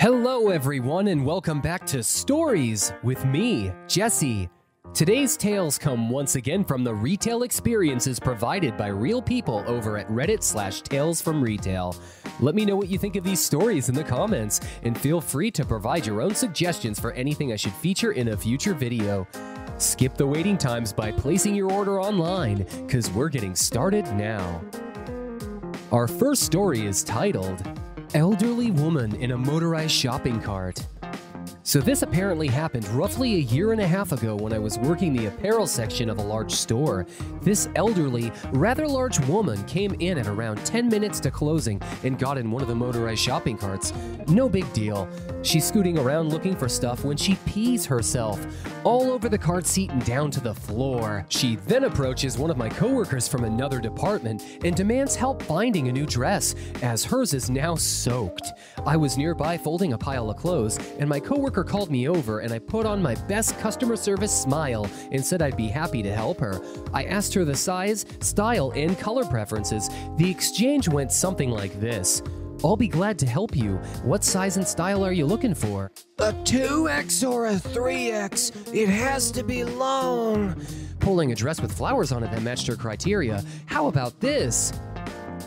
Hello, everyone, and welcome back to Stories with me, Jesse. Today's tales come once again from the retail experiences provided by real people over at Reddit slash Tales from Retail. Let me know what you think of these stories in the comments, and feel free to provide your own suggestions for anything I should feature in a future video. Skip the waiting times by placing your order online, because we're getting started now. Our first story is titled Elderly Woman in a Motorized Shopping Cart. So, this apparently happened roughly a year and a half ago when I was working the apparel section of a large store. This elderly, rather large woman came in at around 10 minutes to closing and got in one of the motorized shopping carts. No big deal. She's scooting around looking for stuff when she pees herself all over the cart seat and down to the floor. She then approaches one of my coworkers from another department and demands help finding a new dress, as hers is now soaked. I was nearby folding a pile of clothes, and my coworker called me over and I put on my best customer service smile and said I'd be happy to help her. I asked her the size, style, and color preferences. The exchange went something like this. I'll be glad to help you. What size and style are you looking for? A 2X or a 3X? It has to be long. Pulling a dress with flowers on it that matched her criteria. How about this?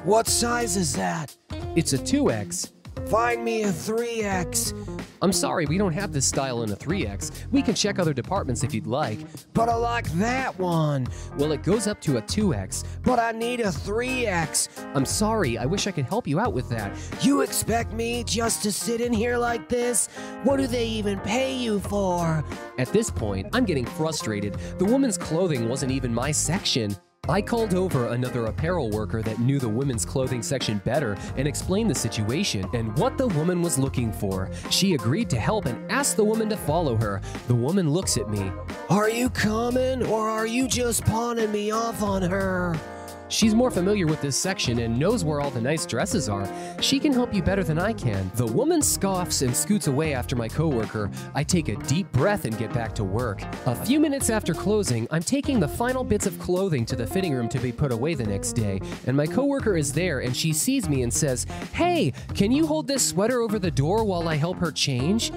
What size is that? It's a 2X. Find me a 3X. I'm sorry, we don't have this style in a 3X. We can check other departments if you'd like. But I like that one. Well, it goes up to a 2X. But I need a 3X. I'm sorry, I wish I could help you out with that. You expect me just to sit in here like this? What do they even pay you for? At this point, I'm getting frustrated. The woman's clothing wasn't even my section. I called over another apparel worker that knew the women's clothing section better and explained the situation and what the woman was looking for. She agreed to help and asked the woman to follow her. The woman looks at me. Are you coming or are you just pawning me off on her? She's more familiar with this section and knows where all the nice dresses are. She can help you better than I can. The woman scoffs and scoots away after my coworker. I take a deep breath and get back to work. A few minutes after closing, I'm taking the final bits of clothing to the fitting room to be put away the next day, and my coworker is there and she sees me and says, "Hey, can you hold this sweater over the door while I help her change?"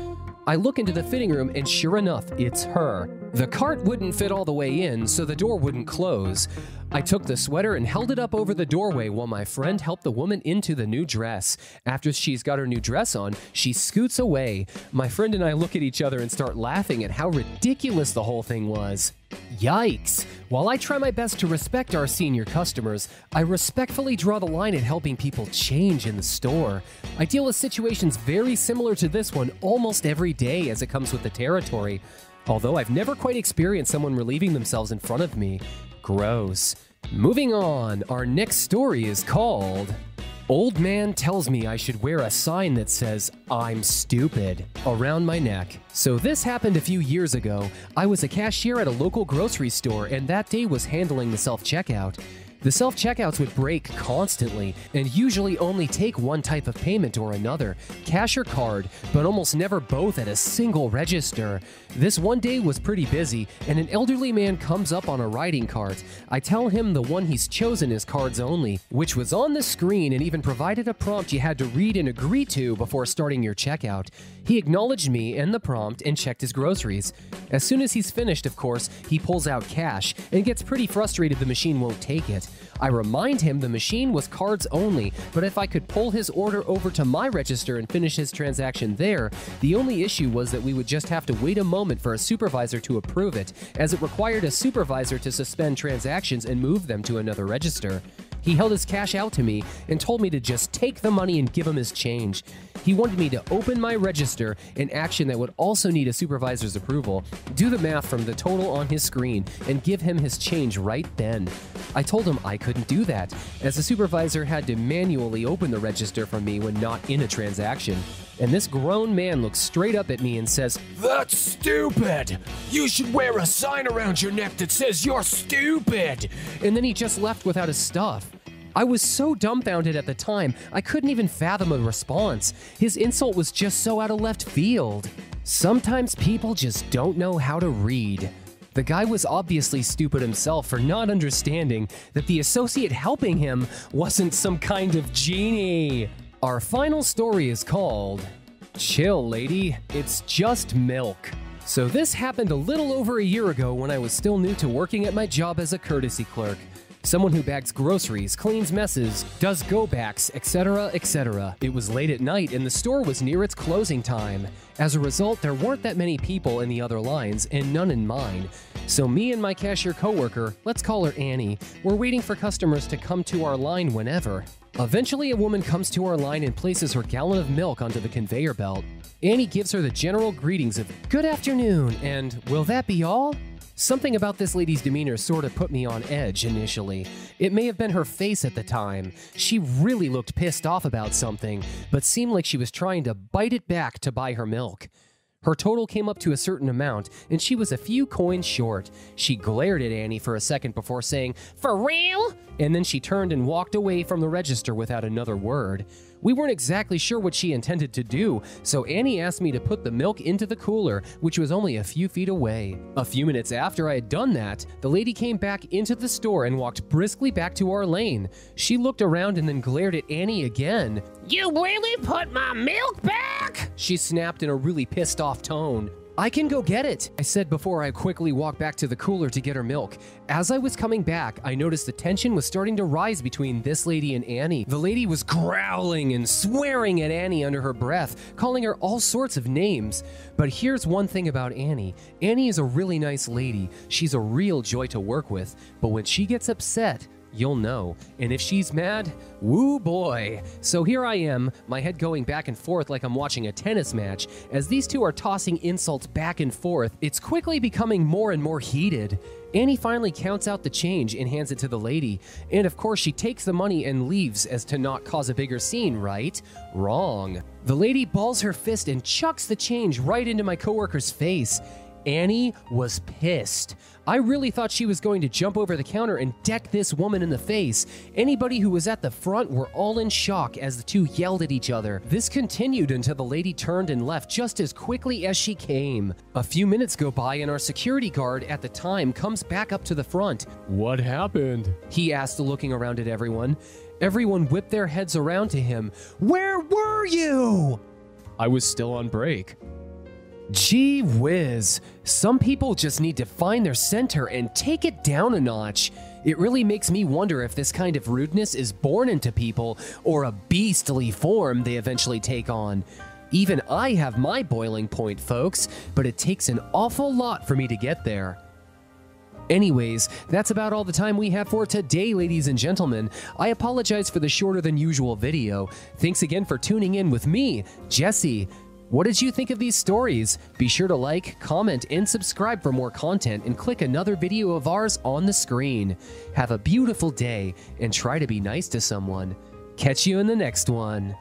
I look into the fitting room, and sure enough, it's her. The cart wouldn't fit all the way in, so the door wouldn't close. I took the sweater and held it up over the doorway while my friend helped the woman into the new dress. After she's got her new dress on, she scoots away. My friend and I look at each other and start laughing at how ridiculous the whole thing was. Yikes! While I try my best to respect our senior customers, I respectfully draw the line at helping people change in the store. I deal with situations very similar to this one almost every day as it comes with the territory, although I've never quite experienced someone relieving themselves in front of me. Gross. Moving on, our next story is called Old Man Tells Me I Should Wear a Sign That Says, I'm Stupid, around my neck. So, this happened a few years ago. I was a cashier at a local grocery store, and that day was handling the self checkout. The self checkouts would break constantly and usually only take one type of payment or another, cash or card, but almost never both at a single register. This one day was pretty busy, and an elderly man comes up on a riding cart. I tell him the one he's chosen is cards only, which was on the screen and even provided a prompt you had to read and agree to before starting your checkout. He acknowledged me and the prompt and checked his groceries. As soon as he's finished, of course, he pulls out cash and gets pretty frustrated the machine won't take it. I remind him the machine was cards only, but if I could pull his order over to my register and finish his transaction there, the only issue was that we would just have to wait a moment for a supervisor to approve it, as it required a supervisor to suspend transactions and move them to another register. He held his cash out to me and told me to just take the money and give him his change. He wanted me to open my register, an action that would also need a supervisor's approval, do the math from the total on his screen, and give him his change right then. I told him I couldn't do that, as the supervisor had to manually open the register for me when not in a transaction. And this grown man looks straight up at me and says, That's stupid. You should wear a sign around your neck that says you're stupid. And then he just left without his stuff. I was so dumbfounded at the time, I couldn't even fathom a response. His insult was just so out of left field. Sometimes people just don't know how to read. The guy was obviously stupid himself for not understanding that the associate helping him wasn't some kind of genie. Our final story is called Chill, lady. It's just milk. So, this happened a little over a year ago when I was still new to working at my job as a courtesy clerk. Someone who bags groceries, cleans messes, does go backs, etc., etc. It was late at night and the store was near its closing time. As a result, there weren't that many people in the other lines and none in mine. So, me and my cashier coworker, let's call her Annie, were waiting for customers to come to our line whenever. Eventually, a woman comes to our line and places her gallon of milk onto the conveyor belt. Annie gives her the general greetings of good afternoon and will that be all? Something about this lady's demeanor sort of put me on edge initially. It may have been her face at the time. She really looked pissed off about something, but seemed like she was trying to bite it back to buy her milk. Her total came up to a certain amount, and she was a few coins short. She glared at Annie for a second before saying, For real? And then she turned and walked away from the register without another word. We weren't exactly sure what she intended to do, so Annie asked me to put the milk into the cooler, which was only a few feet away. A few minutes after I had done that, the lady came back into the store and walked briskly back to our lane. She looked around and then glared at Annie again. You really put my milk back? She snapped in a really pissed off tone. I can go get it, I said before I quickly walked back to the cooler to get her milk. As I was coming back, I noticed the tension was starting to rise between this lady and Annie. The lady was growling and swearing at Annie under her breath, calling her all sorts of names. But here's one thing about Annie Annie is a really nice lady. She's a real joy to work with, but when she gets upset, you'll know. And if she's mad, woo boy. So here I am, my head going back and forth like I'm watching a tennis match. As these two are tossing insults back and forth, it's quickly becoming more and more heated. Annie finally counts out the change and hands it to the lady. And of course, she takes the money and leaves as to not cause a bigger scene, right? Wrong. The lady balls her fist and chucks the change right into my coworker's face. Annie was pissed. I really thought she was going to jump over the counter and deck this woman in the face. Anybody who was at the front were all in shock as the two yelled at each other. This continued until the lady turned and left just as quickly as she came. A few minutes go by and our security guard at the time comes back up to the front. What happened? He asked, looking around at everyone. Everyone whipped their heads around to him. Where were you? I was still on break. Gee whiz, some people just need to find their center and take it down a notch. It really makes me wonder if this kind of rudeness is born into people or a beastly form they eventually take on. Even I have my boiling point, folks, but it takes an awful lot for me to get there. Anyways, that's about all the time we have for today, ladies and gentlemen. I apologize for the shorter than usual video. Thanks again for tuning in with me, Jesse. What did you think of these stories? Be sure to like, comment, and subscribe for more content and click another video of ours on the screen. Have a beautiful day and try to be nice to someone. Catch you in the next one.